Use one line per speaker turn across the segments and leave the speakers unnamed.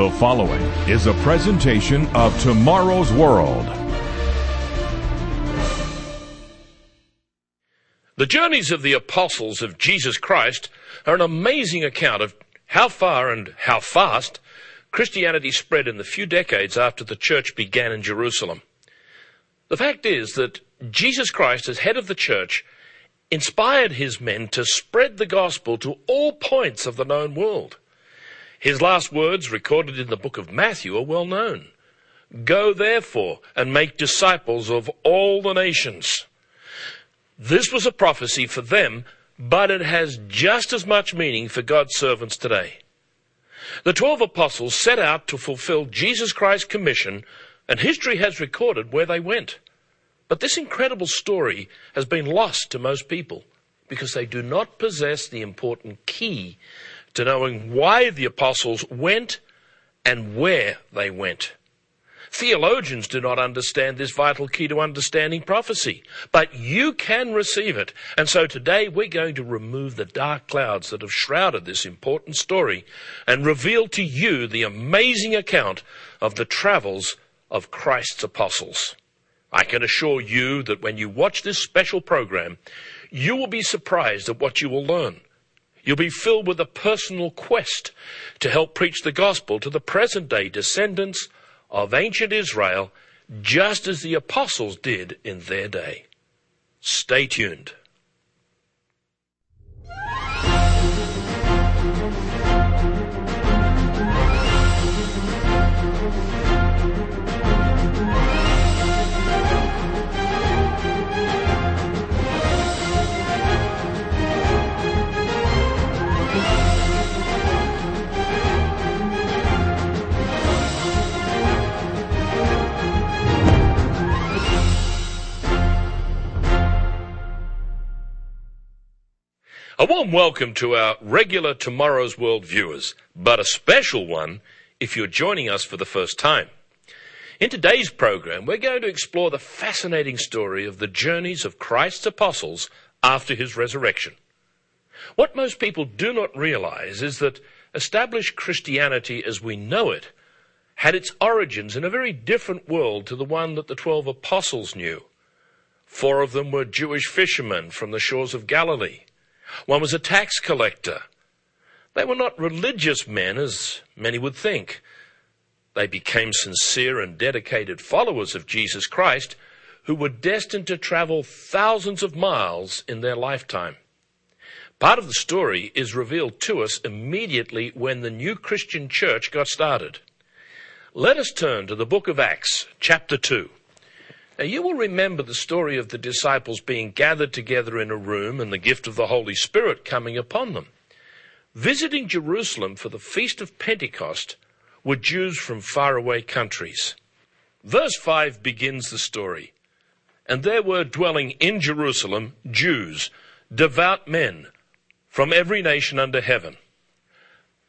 The following is a presentation of Tomorrow's World.
The journeys of the apostles of Jesus Christ are an amazing account of how far and how fast Christianity spread in the few decades after the church began in Jerusalem. The fact is that Jesus Christ, as head of the church, inspired his men to spread the gospel to all points of the known world. His last words, recorded in the book of Matthew, are well known. Go therefore and make disciples of all the nations. This was a prophecy for them, but it has just as much meaning for God's servants today. The twelve apostles set out to fulfill Jesus Christ's commission, and history has recorded where they went. But this incredible story has been lost to most people because they do not possess the important key to knowing why the apostles went and where they went. Theologians do not understand this vital key to understanding prophecy, but you can receive it. And so today we're going to remove the dark clouds that have shrouded this important story and reveal to you the amazing account of the travels of Christ's apostles. I can assure you that when you watch this special program, you will be surprised at what you will learn. You'll be filled with a personal quest to help preach the gospel to the present day descendants of ancient Israel, just as the apostles did in their day. Stay tuned. Welcome to our regular Tomorrow's World viewers, but a special one if you're joining us for the first time. In today's program, we're going to explore the fascinating story of the journeys of Christ's apostles after his resurrection. What most people do not realize is that established Christianity as we know it had its origins in a very different world to the one that the twelve apostles knew. Four of them were Jewish fishermen from the shores of Galilee. One was a tax collector. They were not religious men, as many would think. They became sincere and dedicated followers of Jesus Christ who were destined to travel thousands of miles in their lifetime. Part of the story is revealed to us immediately when the new Christian church got started. Let us turn to the book of Acts, chapter 2. Now, you will remember the story of the disciples being gathered together in a room and the gift of the Holy Spirit coming upon them. Visiting Jerusalem for the Feast of Pentecost were Jews from faraway countries. Verse 5 begins the story. And there were dwelling in Jerusalem Jews, devout men, from every nation under heaven.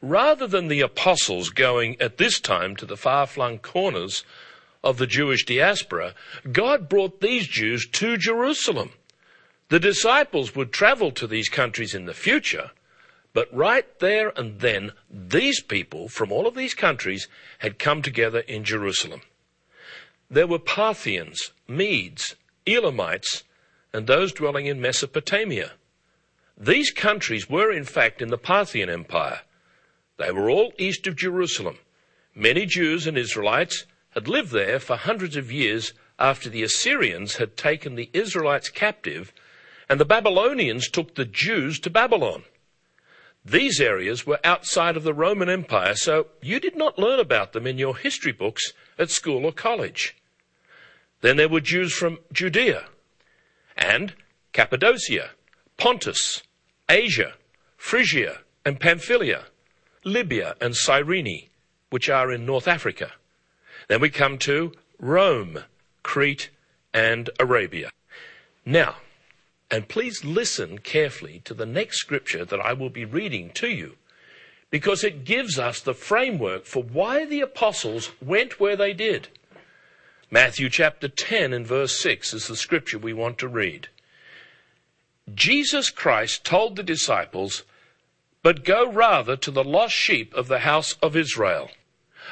Rather than the apostles going at this time to the far flung corners of the Jewish diaspora, God brought these Jews to Jerusalem. The disciples would travel to these countries in the future, but right there and then, these people from all of these countries had come together in Jerusalem. There were Parthians, Medes, Elamites, and those dwelling in Mesopotamia. These countries were in fact in the Parthian Empire. They were all east of Jerusalem. Many Jews and Israelites had lived there for hundreds of years after the Assyrians had taken the Israelites captive and the Babylonians took the Jews to Babylon. These areas were outside of the Roman Empire, so you did not learn about them in your history books at school or college. Then there were Jews from Judea and Cappadocia, Pontus, Asia, Phrygia and Pamphylia, Libya and Cyrene, which are in North Africa. Then we come to Rome, Crete, and Arabia. Now, and please listen carefully to the next scripture that I will be reading to you, because it gives us the framework for why the apostles went where they did. Matthew chapter 10 and verse 6 is the scripture we want to read. Jesus Christ told the disciples, But go rather to the lost sheep of the house of Israel.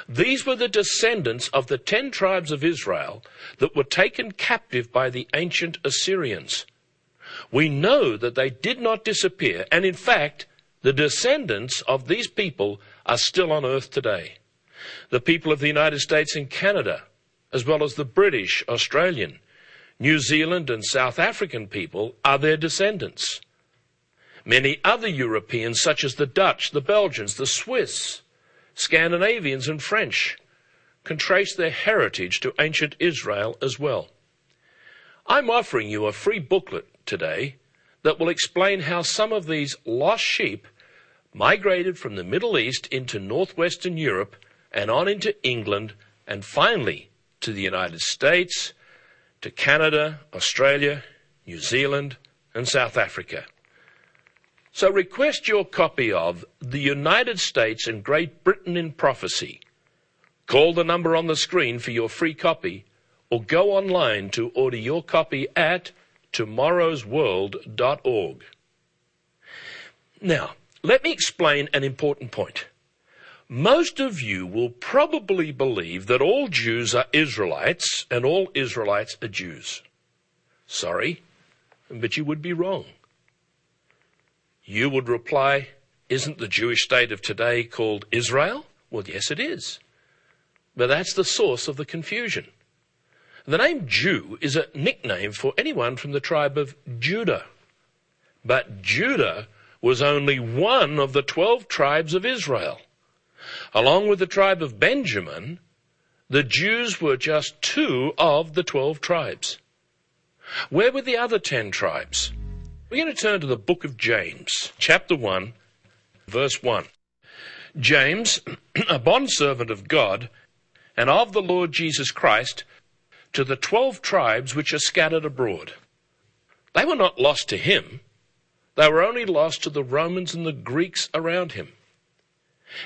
These were the descendants of the ten tribes of Israel that were taken captive by the ancient Assyrians. We know that they did not disappear, and in fact, the descendants of these people are still on earth today. The people of the United States and Canada, as well as the British, Australian, New Zealand, and South African people, are their descendants. Many other Europeans, such as the Dutch, the Belgians, the Swiss, Scandinavians, and French, can trace their heritage to ancient Israel as well. I'm offering you a free booklet today that will explain how some of these lost sheep migrated from the Middle East into northwestern Europe and on into England and finally to the United States, to Canada, Australia, New Zealand, and South Africa. So request your copy of The United States and Great Britain in Prophecy. Call the number on the screen for your free copy or go online to order your copy at tomorrowsworld.org. Now, let me explain an important point. Most of you will probably believe that all Jews are Israelites and all Israelites are Jews. Sorry, but you would be wrong. You would reply, Isn't the Jewish state of today called Israel? Well, yes, it is. But that's the source of the confusion. The name Jew is a nickname for anyone from the tribe of Judah. But Judah was only one of the twelve tribes of Israel. Along with the tribe of Benjamin, the Jews were just two of the twelve tribes. Where were the other ten tribes? We're going to turn to the book of James, chapter 1, verse 1. James, a bondservant of God and of the Lord Jesus Christ, to the twelve tribes which are scattered abroad. They were not lost to him, they were only lost to the Romans and the Greeks around him.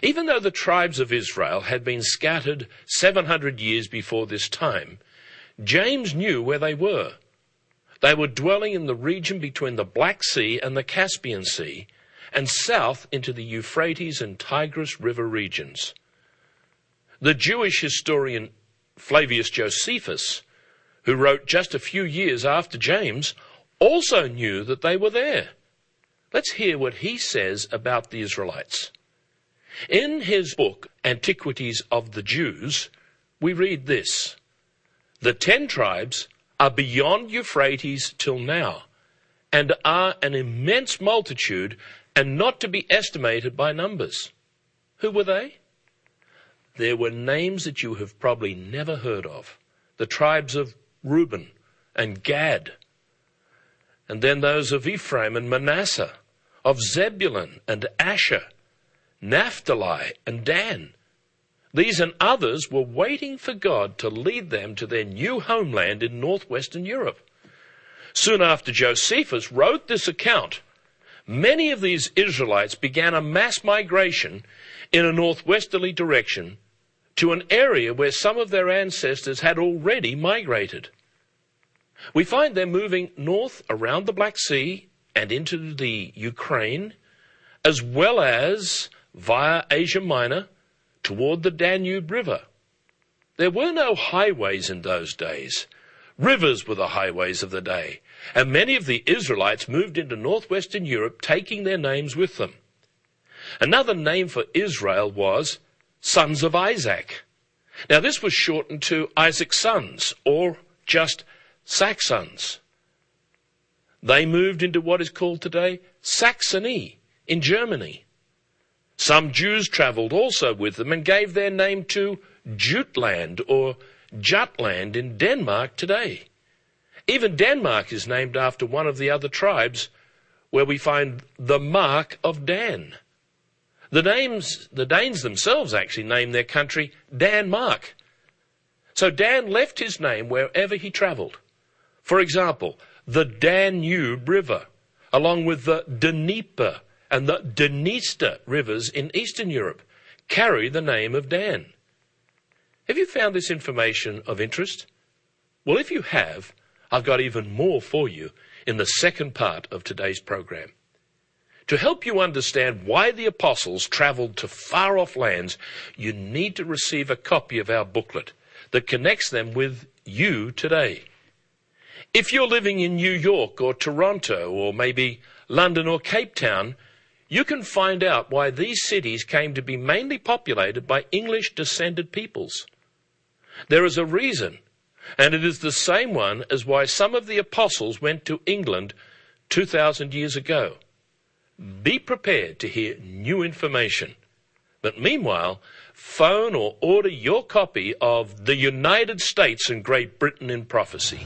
Even though the tribes of Israel had been scattered 700 years before this time, James knew where they were. They were dwelling in the region between the Black Sea and the Caspian Sea, and south into the Euphrates and Tigris River regions. The Jewish historian Flavius Josephus, who wrote just a few years after James, also knew that they were there. Let's hear what he says about the Israelites. In his book, Antiquities of the Jews, we read this The ten tribes are beyond Euphrates till now, and are an immense multitude, and not to be estimated by numbers. Who were they? there were names that you have probably never heard of. The tribes of Reuben and Gad, and then those of Ephraim and Manasseh, of Zebulun and Asher, Naphtali and Dan. These and others were waiting for God to lead them to their new homeland in northwestern Europe. Soon after Josephus wrote this account, many of these Israelites began a mass migration in a northwesterly direction to an area where some of their ancestors had already migrated. We find them moving north around the Black Sea and into the Ukraine, as well as via Asia Minor toward the Danube River. There were no highways in those days. Rivers were the highways of the day, and many of the Israelites moved into northwestern Europe taking their names with them. Another name for Israel was sons of Isaac. Now, this was shortened to Isaac's sons, or just Saxons. They moved into what is called today Saxony in Germany. Some Jews travelled also with them and gave their name to Jutland or Jutland in Denmark today. Even Denmark is named after one of the other tribes where we find the mark of Dan. The names, the Danes themselves actually named their country Denmark. So Dan left his name wherever he travelled. For example, the Danube River, along with the Dnieper and the Dniester rivers in Eastern Europe, carry the name of Dan. Have you found this information of interest? Well, if you have, I've got even more for you in the second part of today's program. To help you understand why the apostles traveled to far off lands, you need to receive a copy of our booklet that connects them with you today. If you're living in New York or Toronto or maybe London or Cape Town, you can find out why these cities came to be mainly populated by English descended peoples. There is a reason, and it is the same one as why some of the apostles went to England 2,000 years ago. Be prepared to hear new information. But meanwhile, phone or order your copy of The United States and Great Britain in Prophecy.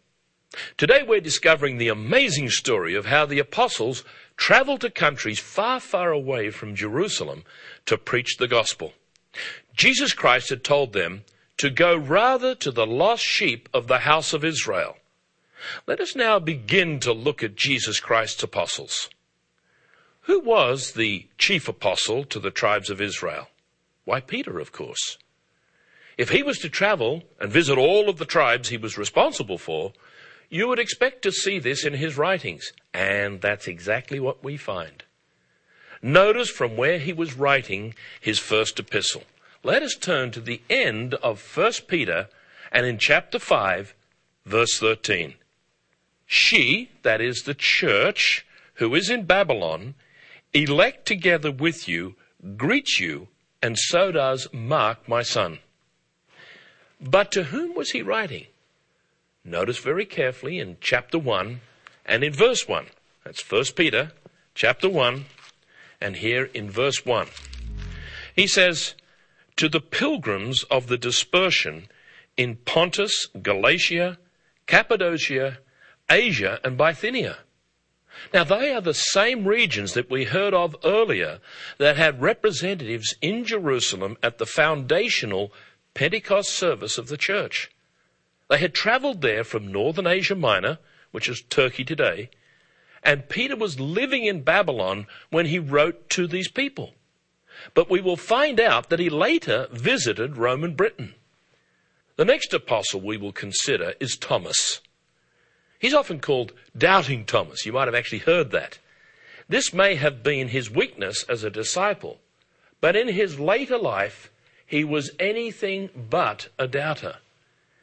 Today we're discovering the amazing story of how the apostles traveled to countries far, far away from Jerusalem to preach the gospel. Jesus Christ had told them to go rather to the lost sheep of the house of Israel. Let us now begin to look at Jesus Christ's apostles. Who was the chief apostle to the tribes of Israel? Why, Peter, of course. If he was to travel and visit all of the tribes he was responsible for, you would expect to see this in his writings, and that's exactly what we find. Notice from where he was writing his first epistle. Let us turn to the end of 1 Peter and in chapter 5, verse 13. She, that is the church, who is in Babylon, elect together with you, greets you, and so does Mark, my son. But to whom was he writing? Notice very carefully in chapter 1 and in verse 1. That's 1 Peter chapter 1 and here in verse 1. He says, To the pilgrims of the dispersion in Pontus, Galatia, Cappadocia, Asia, and Bithynia. Now, they are the same regions that we heard of earlier that had representatives in Jerusalem at the foundational Pentecost service of the church. They had traveled there from northern Asia Minor, which is Turkey today, and Peter was living in Babylon when he wrote to these people. But we will find out that he later visited Roman Britain. The next apostle we will consider is Thomas. He's often called Doubting Thomas. You might have actually heard that. This may have been his weakness as a disciple, but in his later life, he was anything but a doubter.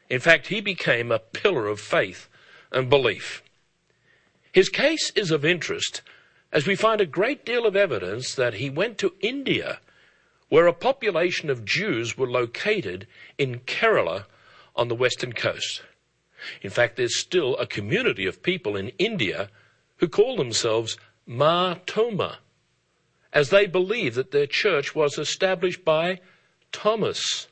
In fact, he became a pillar of faith and belief. His case is of interest as we find a great deal of evidence that he went to India, where a population of Jews were located in Kerala on the western coast. In fact, there's still a community of people in India who call themselves Mar Thoma, as they believe that their church was established by Thomas.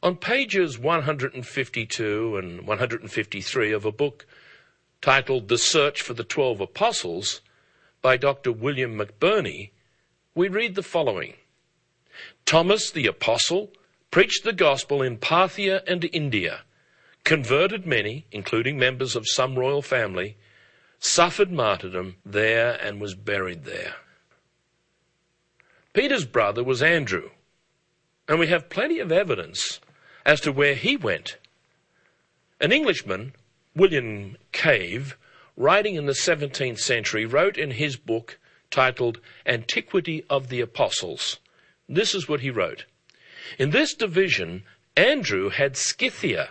On pages 152 and 153 of a book titled The Search for the Twelve Apostles by Dr. William McBirnie, we read the following Thomas the Apostle preached the gospel in Parthia and India, converted many, including members of some royal family, suffered martyrdom there, and was buried there. Peter's brother was Andrew, and we have plenty of evidence as to where he went. An Englishman, William Cave, writing in the 17th century, wrote in his book titled Antiquity of the Apostles. This is what he wrote. In this division, Andrew had Scythia,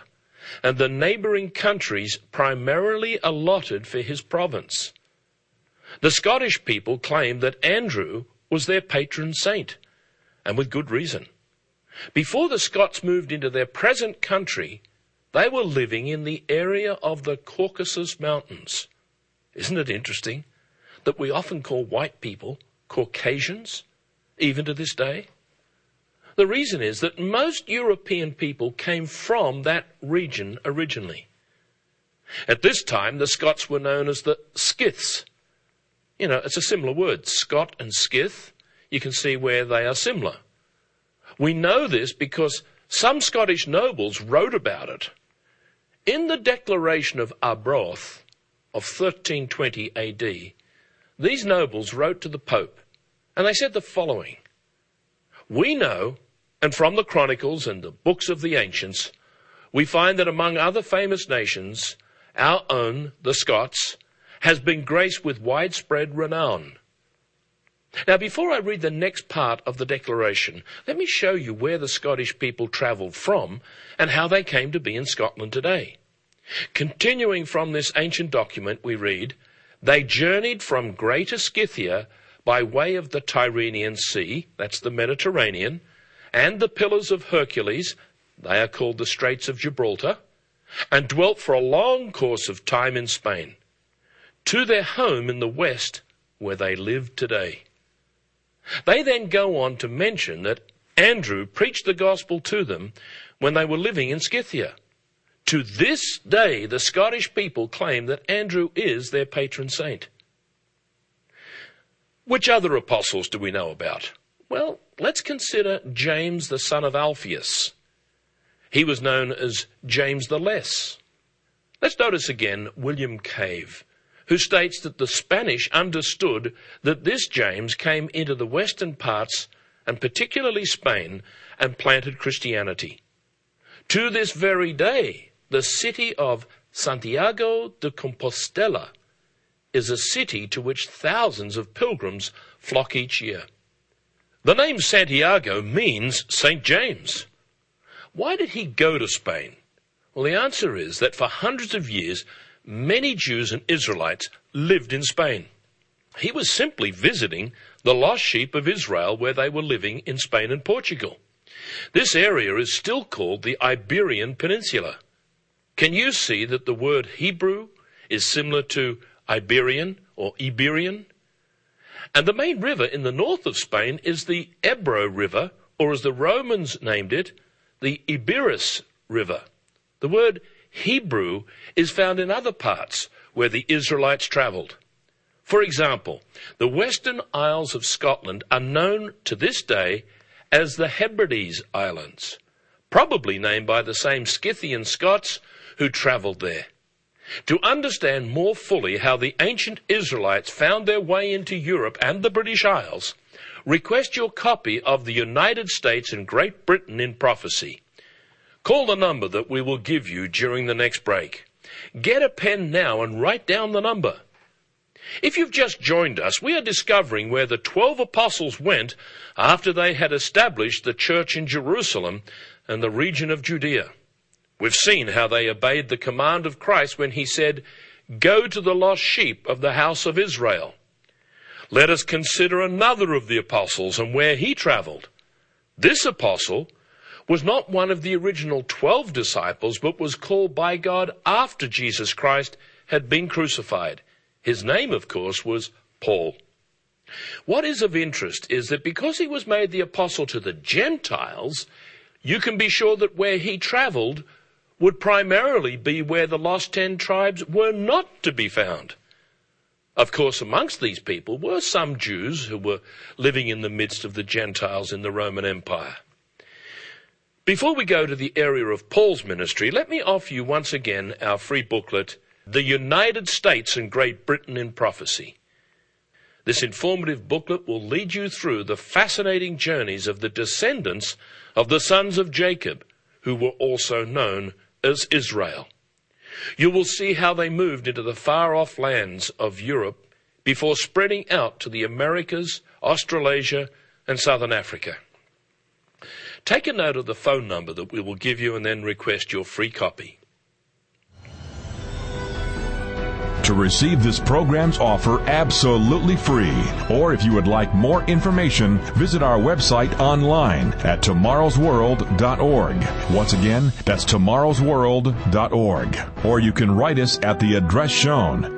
and the neighbouring countries primarily allotted for his province. The Scottish people claimed that Andrew was their patron saint, and with good reason. Before the Scots moved into their present country, they were living in the area of the Caucasus Mountains. Isn't it interesting that we often call white people Caucasians, even to this day? The reason is that most European people came from that region originally. At this time, the Scots were known as the Scyths. You know, it's a similar word, Scot and Scyth. You can see where they are similar. We know this because some Scottish nobles wrote about it. In the Declaration of Arbroath of 1320 AD, these nobles wrote to the Pope, and they said the following We know and from the Chronicles and the books of the ancients, we find that among other famous nations, our own, the Scots, has been graced with widespread renown. Now, before I read the next part of the declaration, let me show you where the Scottish people travelled from and how they came to be in Scotland today. Continuing from this ancient document, we read, They journeyed from Greater Scythia by way of the Tyrrhenian Sea, that's the Mediterranean, and the pillars of Hercules, they are called the Straits of Gibraltar, and dwelt for a long course of time in Spain, to their home in the west, where they live today. They then go on to mention that Andrew preached the gospel to them when they were living in Scythia. To this day, the Scottish people claim that Andrew is their patron saint. Which other apostles do we know about? Well, let's consider James the son of Alphaeus. He was known as James the Less. Let's notice again William Cave, who states that the Spanish understood that this James came into the western parts, and particularly Spain, and planted Christianity. To this very day, the city of Santiago de Compostela is a city to which thousands of pilgrims flock each year. The name Santiago means St. James. Why did he go to Spain? Well, the answer is that for hundreds of years, many Jews and Israelites lived in Spain. He was simply visiting the lost sheep of Israel where they were living in Spain and Portugal. This area is still called the Iberian Peninsula. Can you see that the word Hebrew is similar to Iberian or Iberian? And the main river in the north of Spain is the Ebro River, or as the Romans named it, the Iberus River. The word Hebrew is found in other parts where the Israelites travelled. For example, the Western Isles of Scotland are known to this day as the Hebrides Islands, probably named by the same Scythian Scots who travelled there. To understand more fully how the ancient Israelites found their way into Europe and the British Isles, request your copy of the United States and Great Britain in Prophecy. Call the number that we will give you during the next break. Get a pen now and write down the number. If you've just joined us, we are discovering where the twelve apostles went after they had established the church in Jerusalem and the region of Judea. We've seen how they obeyed the command of Christ when he said, Go to the lost sheep of the house of Israel. Let us consider another of the apostles and where he traveled. This apostle was not one of the original twelve disciples, but was called by God after Jesus Christ had been crucified. His name, of course, was Paul. What is of interest is that because he was made the apostle to the Gentiles, you can be sure that where he traveled would primarily be where the lost ten tribes were not to be found. Of course, amongst these people were some Jews who were living in the midst of the Gentiles in the Roman Empire. Before we go to the area of Paul's ministry, let me offer you once again our free booklet, The United States and Great Britain in Prophecy. This informative booklet will lead you through the fascinating journeys of the descendants of the sons of Jacob, who were also known as Israel. You will see how they moved into the far off lands of Europe before spreading out to the Americas, Australasia, and Southern Africa. Take a note of the phone number that we will give you and then request your free copy.
To receive this program's offer absolutely free, or if you would like more information, visit our website online at tomorrowsworld.org. Once again, that's tomorrowsworld.org. Or you can write us at the address shown,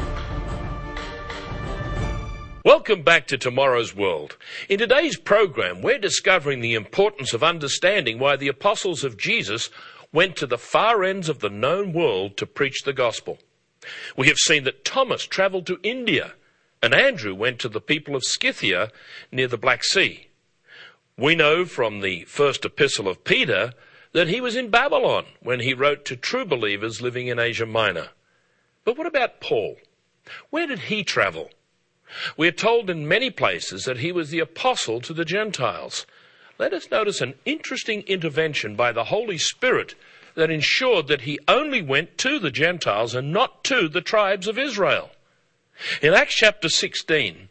Welcome back to Tomorrow's World. In today's program, we're discovering the importance of understanding why the apostles of Jesus went to the far ends of the known world to preach the gospel. We have seen that Thomas traveled to India and Andrew went to the people of Scythia near the Black Sea. We know from the first epistle of Peter that he was in Babylon when he wrote to true believers living in Asia Minor. But what about Paul? Where did he travel? We are told in many places that he was the apostle to the Gentiles. Let us notice an interesting intervention by the Holy Spirit that ensured that he only went to the Gentiles and not to the tribes of Israel. In Acts chapter 16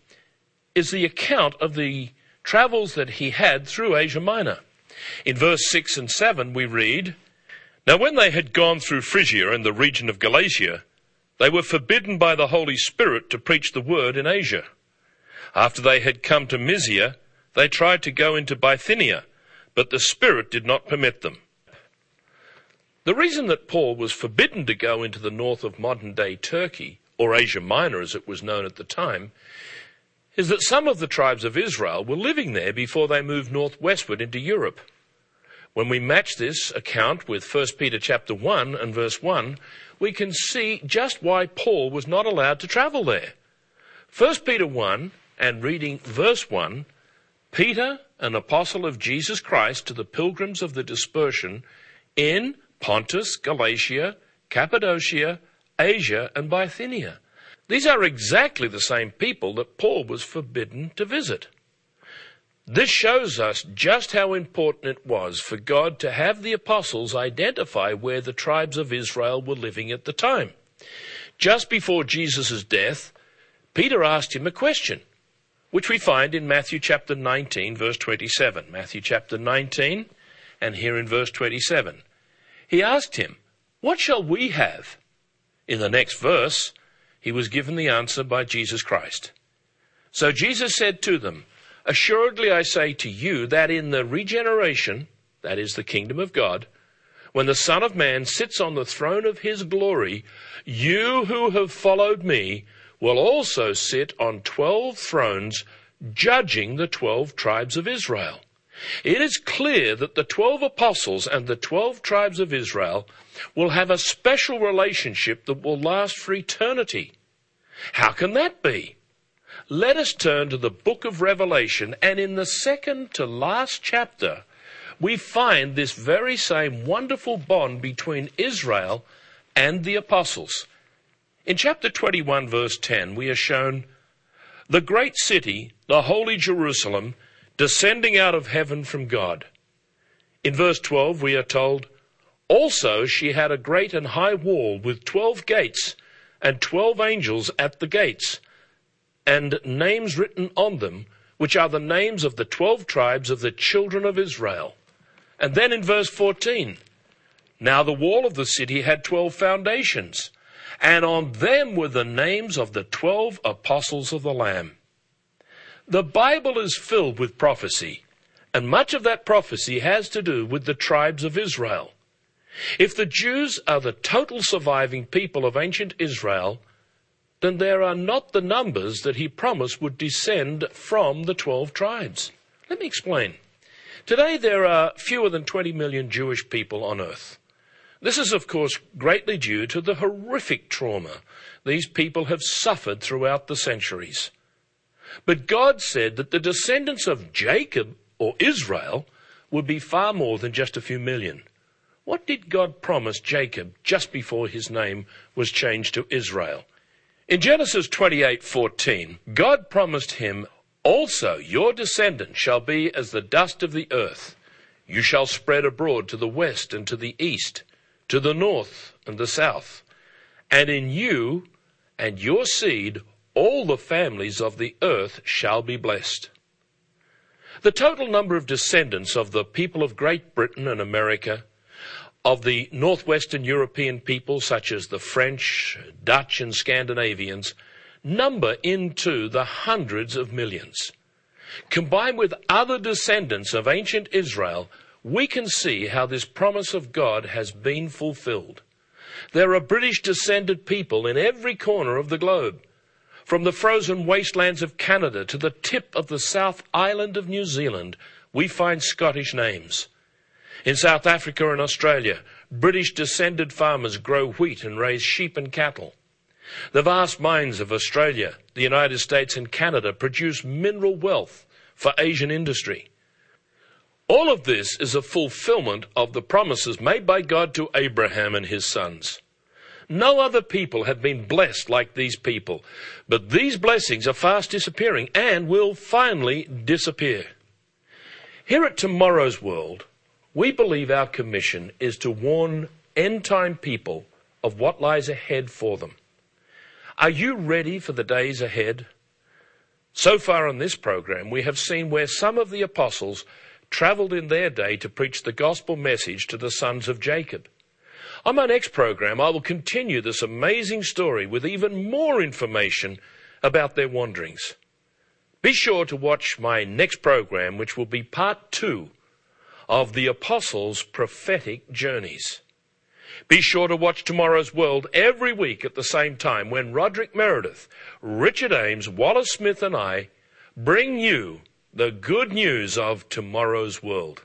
is the account of the travels that he had through Asia Minor. In verse 6 and 7 we read, Now when they had gone through Phrygia and the region of Galatia, they were forbidden by the Holy Spirit to preach the word in Asia. After they had come to Mysia, they tried to go into Bithynia, but the Spirit did not permit them. The reason that Paul was forbidden to go into the north of modern day Turkey, or Asia Minor as it was known at the time, is that some of the tribes of Israel were living there before they moved northwestward into Europe. When we match this account with 1 Peter chapter 1 and verse 1, we can see just why Paul was not allowed to travel there. 1 Peter 1 and reading verse 1, Peter, an apostle of Jesus Christ to the pilgrims of the dispersion in Pontus, Galatia, Cappadocia, Asia, and Bithynia. These are exactly the same people that Paul was forbidden to visit. This shows us just how important it was for God to have the apostles identify where the tribes of Israel were living at the time. Just before Jesus' death, Peter asked him a question, which we find in Matthew chapter 19, verse 27. Matthew chapter 19, and here in verse 27. He asked him, What shall we have? In the next verse, he was given the answer by Jesus Christ. So Jesus said to them, Assuredly I say to you that in the regeneration, that is the kingdom of God, when the Son of Man sits on the throne of his glory, you who have followed me will also sit on twelve thrones, judging the twelve tribes of Israel. It is clear that the twelve apostles and the twelve tribes of Israel will have a special relationship that will last for eternity. How can that be? Let us turn to the book of Revelation, and in the second to last chapter, we find this very same wonderful bond between Israel and the apostles. In chapter 21, verse 10, we are shown the great city, the holy Jerusalem, descending out of heaven from God. In verse 12, we are told, Also she had a great and high wall with twelve gates, and twelve angels at the gates and names written on them, which are the names of the twelve tribes of the children of Israel. And then in verse 14, now the wall of the city had twelve foundations, and on them were the names of the twelve apostles of the Lamb. The Bible is filled with prophecy, and much of that prophecy has to do with the tribes of Israel. If the Jews are the total surviving people of ancient Israel, then there are not the numbers that he promised would descend from the 12 tribes. Let me explain. Today there are fewer than 20 million Jewish people on earth. This is, of course, greatly due to the horrific trauma these people have suffered throughout the centuries. But God said that the descendants of Jacob or Israel would be far more than just a few million. What did God promise Jacob just before his name was changed to Israel? In Genesis 28:14, God promised him, "Also your descendants shall be as the dust of the earth. You shall spread abroad to the west and to the east, to the north and the south. And in you and your seed all the families of the earth shall be blessed." The total number of descendants of the people of Great Britain and America of the northwestern European peoples such as the French, Dutch, and Scandinavians number into the hundreds of millions. Combined with other descendants of ancient Israel, we can see how this promise of God has been fulfilled. There are British descended people in every corner of the globe. From the frozen wastelands of Canada to the tip of the South Island of New Zealand, we find Scottish names. In South Africa and Australia, British descended farmers grow wheat and raise sheep and cattle. The vast mines of Australia, the United States, and Canada produce mineral wealth for Asian industry. All of this is a fulfillment of the promises made by God to Abraham and his sons. No other people have been blessed like these people, but these blessings are fast disappearing and will finally disappear. Here at Tomorrow's World, we believe our commission is to warn end time people of what lies ahead for them. Are you ready for the days ahead? So far on this program, we have seen where some of the apostles traveled in their day to preach the gospel message to the sons of Jacob. On my next program, I will continue this amazing story with even more information about their wanderings. Be sure to watch my next program, which will be part two of the apostles' prophetic journeys. Be sure to watch Tomorrow's World every week at the same time when Roderick Meredith, Richard Ames, Wallace Smith, and I bring you the good news of Tomorrow's World.